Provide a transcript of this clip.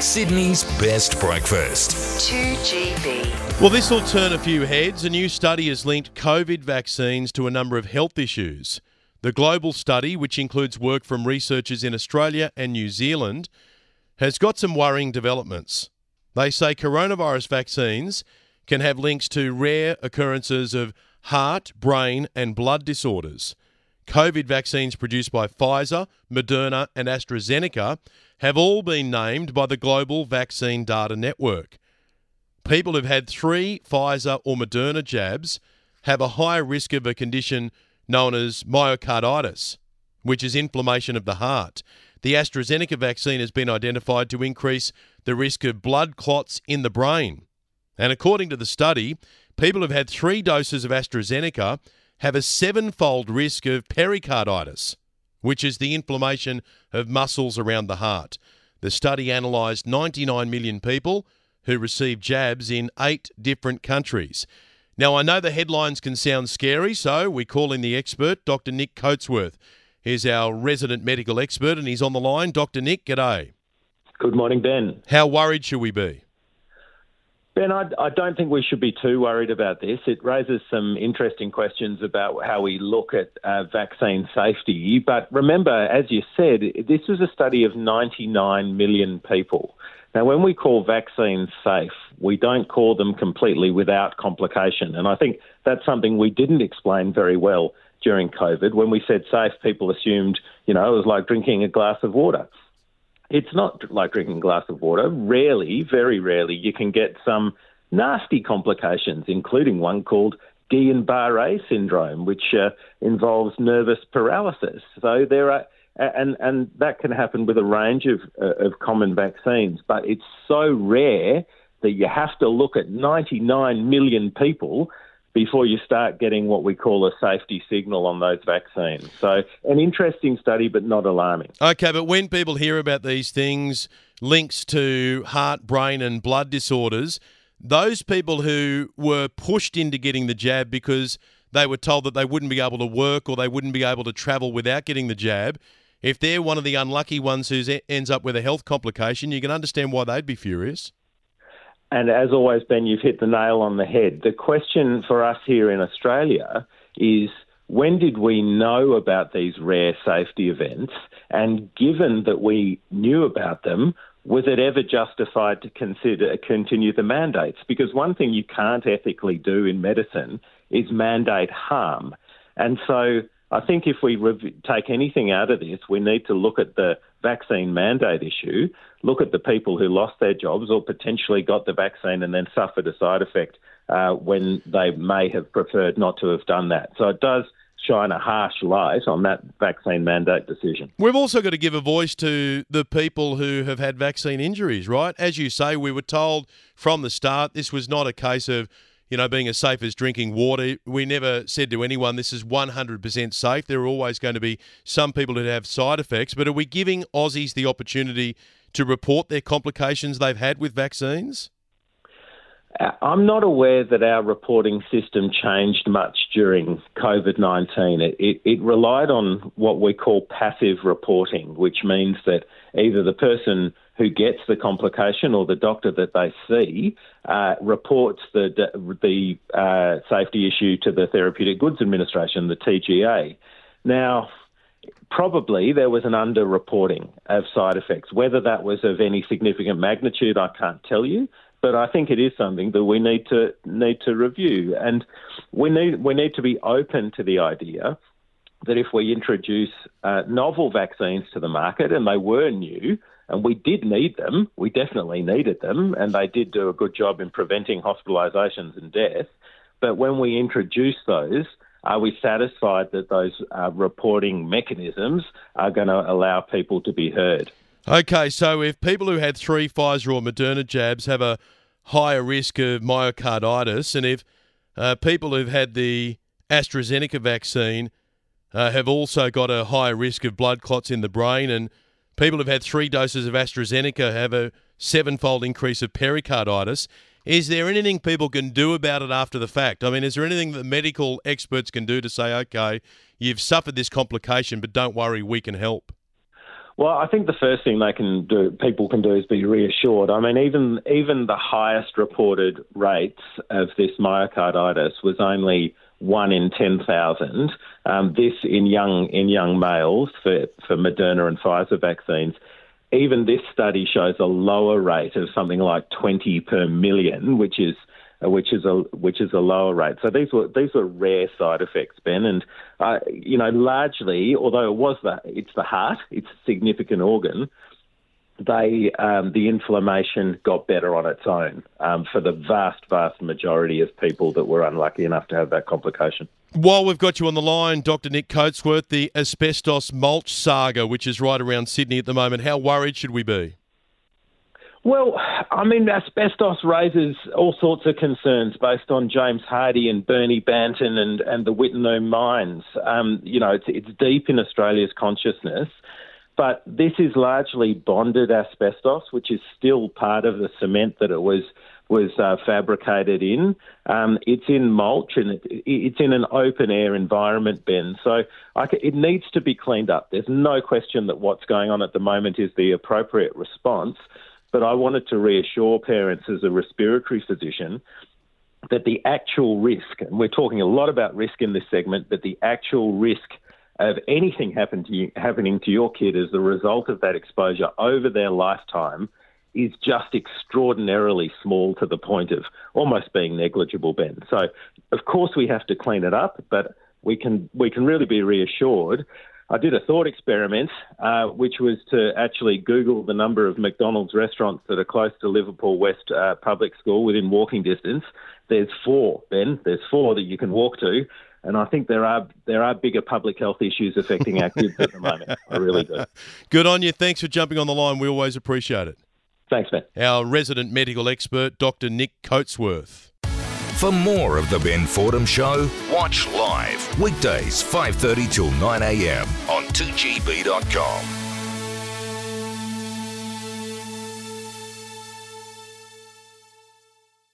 Sydney's best breakfast. 2GB. Well, this will turn a few heads. A new study has linked COVID vaccines to a number of health issues. The global study, which includes work from researchers in Australia and New Zealand, has got some worrying developments. They say coronavirus vaccines can have links to rare occurrences of heart, brain, and blood disorders. COVID vaccines produced by Pfizer, Moderna, and AstraZeneca have all been named by the Global Vaccine Data Network. People who've had three Pfizer or Moderna jabs have a higher risk of a condition known as myocarditis, which is inflammation of the heart. The AstraZeneca vaccine has been identified to increase the risk of blood clots in the brain. And according to the study, people who've had three doses of AstraZeneca have a sevenfold risk of pericarditis, which is the inflammation of muscles around the heart. The study analysed 99 million people who received jabs in eight different countries. Now, I know the headlines can sound scary, so we call in the expert, Dr. Nick Coatsworth. He's our resident medical expert, and he's on the line. Dr. Nick, g'day. Good morning, Ben. How worried should we be? Ben, I, I, don't think we should be too worried about this. It raises some interesting questions about how we look at uh, vaccine safety. But remember, as you said, this was a study of 99 million people. Now, when we call vaccines safe, we don't call them completely without complication. And I think that's something we didn't explain very well during COVID. When we said safe, people assumed, you know, it was like drinking a glass of water it's not like drinking a glass of water. Rarely, very rarely, you can get some nasty complications, including one called Guillain-Barré syndrome, which uh, involves nervous paralysis. So there are, and and that can happen with a range of uh, of common vaccines, but it's so rare that you have to look at 99 million people before you start getting what we call a safety signal on those vaccines. So, an interesting study, but not alarming. Okay, but when people hear about these things, links to heart, brain, and blood disorders, those people who were pushed into getting the jab because they were told that they wouldn't be able to work or they wouldn't be able to travel without getting the jab, if they're one of the unlucky ones who ends up with a health complication, you can understand why they'd be furious. And as always, Ben, you've hit the nail on the head. The question for us here in Australia is when did we know about these rare safety events? And given that we knew about them, was it ever justified to consider continue the mandates? Because one thing you can't ethically do in medicine is mandate harm. And so I think if we rev- take anything out of this, we need to look at the vaccine mandate issue, look at the people who lost their jobs or potentially got the vaccine and then suffered a side effect uh, when they may have preferred not to have done that. So it does shine a harsh light on that vaccine mandate decision. We've also got to give a voice to the people who have had vaccine injuries, right? As you say, we were told from the start this was not a case of you know, being as safe as drinking water. We never said to anyone this is 100% safe. There are always going to be some people who have side effects, but are we giving Aussies the opportunity to report their complications they've had with vaccines? Uh, I'm not aware that our reporting system changed much during COVID 19. It, it, it, relied on what we call passive reporting, which means that either the person who gets the complication or the doctor that they see uh, reports the, the uh, safety issue to the Therapeutic Goods Administration, the TGA. Now, probably there was an underreporting of side effects. Whether that was of any significant magnitude, I can't tell you. But I think it is something that we need to need to review, and we need we need to be open to the idea that if we introduce uh, novel vaccines to the market and they were new, and we did need them, we definitely needed them, and they did do a good job in preventing hospitalisations and death. But when we introduce those, are we satisfied that those uh, reporting mechanisms are going to allow people to be heard? Okay, so if people who had three Pfizer or Moderna jabs have a higher risk of myocarditis, and if uh, people who've had the AstraZeneca vaccine uh, have also got a higher risk of blood clots in the brain, and people who've had three doses of AstraZeneca have a sevenfold increase of pericarditis. Is there anything people can do about it after the fact? I mean, is there anything that medical experts can do to say, okay, you've suffered this complication, but don't worry, we can help? Well, I think the first thing they can do, people can do, is be reassured. I mean, even even the highest reported rates of this myocarditis was only one in ten thousand. Um, this in young in young males for for Moderna and Pfizer vaccines. Even this study shows a lower rate of something like twenty per million, which is which is a which is a lower rate. So these were these were rare side effects, Ben, and uh, you know largely, although it was the it's the heart, it's a significant organ. They um, the inflammation got better on its own um, for the vast vast majority of people that were unlucky enough to have that complication. While we've got you on the line, Dr. Nick Coatsworth, the asbestos mulch saga, which is right around Sydney at the moment, how worried should we be? Well, I mean, asbestos raises all sorts of concerns based on James Hardie and Bernie Banton and, and the Wittenoom mines. Um, you know, it's, it's deep in Australia's consciousness, but this is largely bonded asbestos, which is still part of the cement that it was was uh, fabricated in. Um, it's in mulch and it, it's in an open air environment, Ben. So it needs to be cleaned up. There's no question that what's going on at the moment is the appropriate response. But I wanted to reassure parents as a respiratory physician that the actual risk, and we're talking a lot about risk in this segment, but the actual risk of anything happen to you, happening to your kid as a result of that exposure over their lifetime is just extraordinarily small to the point of almost being negligible, Ben. So, of course, we have to clean it up, but we can we can really be reassured I did a thought experiment, uh, which was to actually Google the number of McDonald's restaurants that are close to Liverpool West uh, Public School within walking distance. There's four, Ben. There's four that you can walk to, and I think there are there are bigger public health issues affecting our kids at the moment. I really do. Good on you. Thanks for jumping on the line. We always appreciate it. Thanks, Ben. Our resident medical expert, Dr. Nick Coatsworth. For more of the Ben Fordham Show, watch live weekdays 5:30 till 9 a.m. on 2GB.com.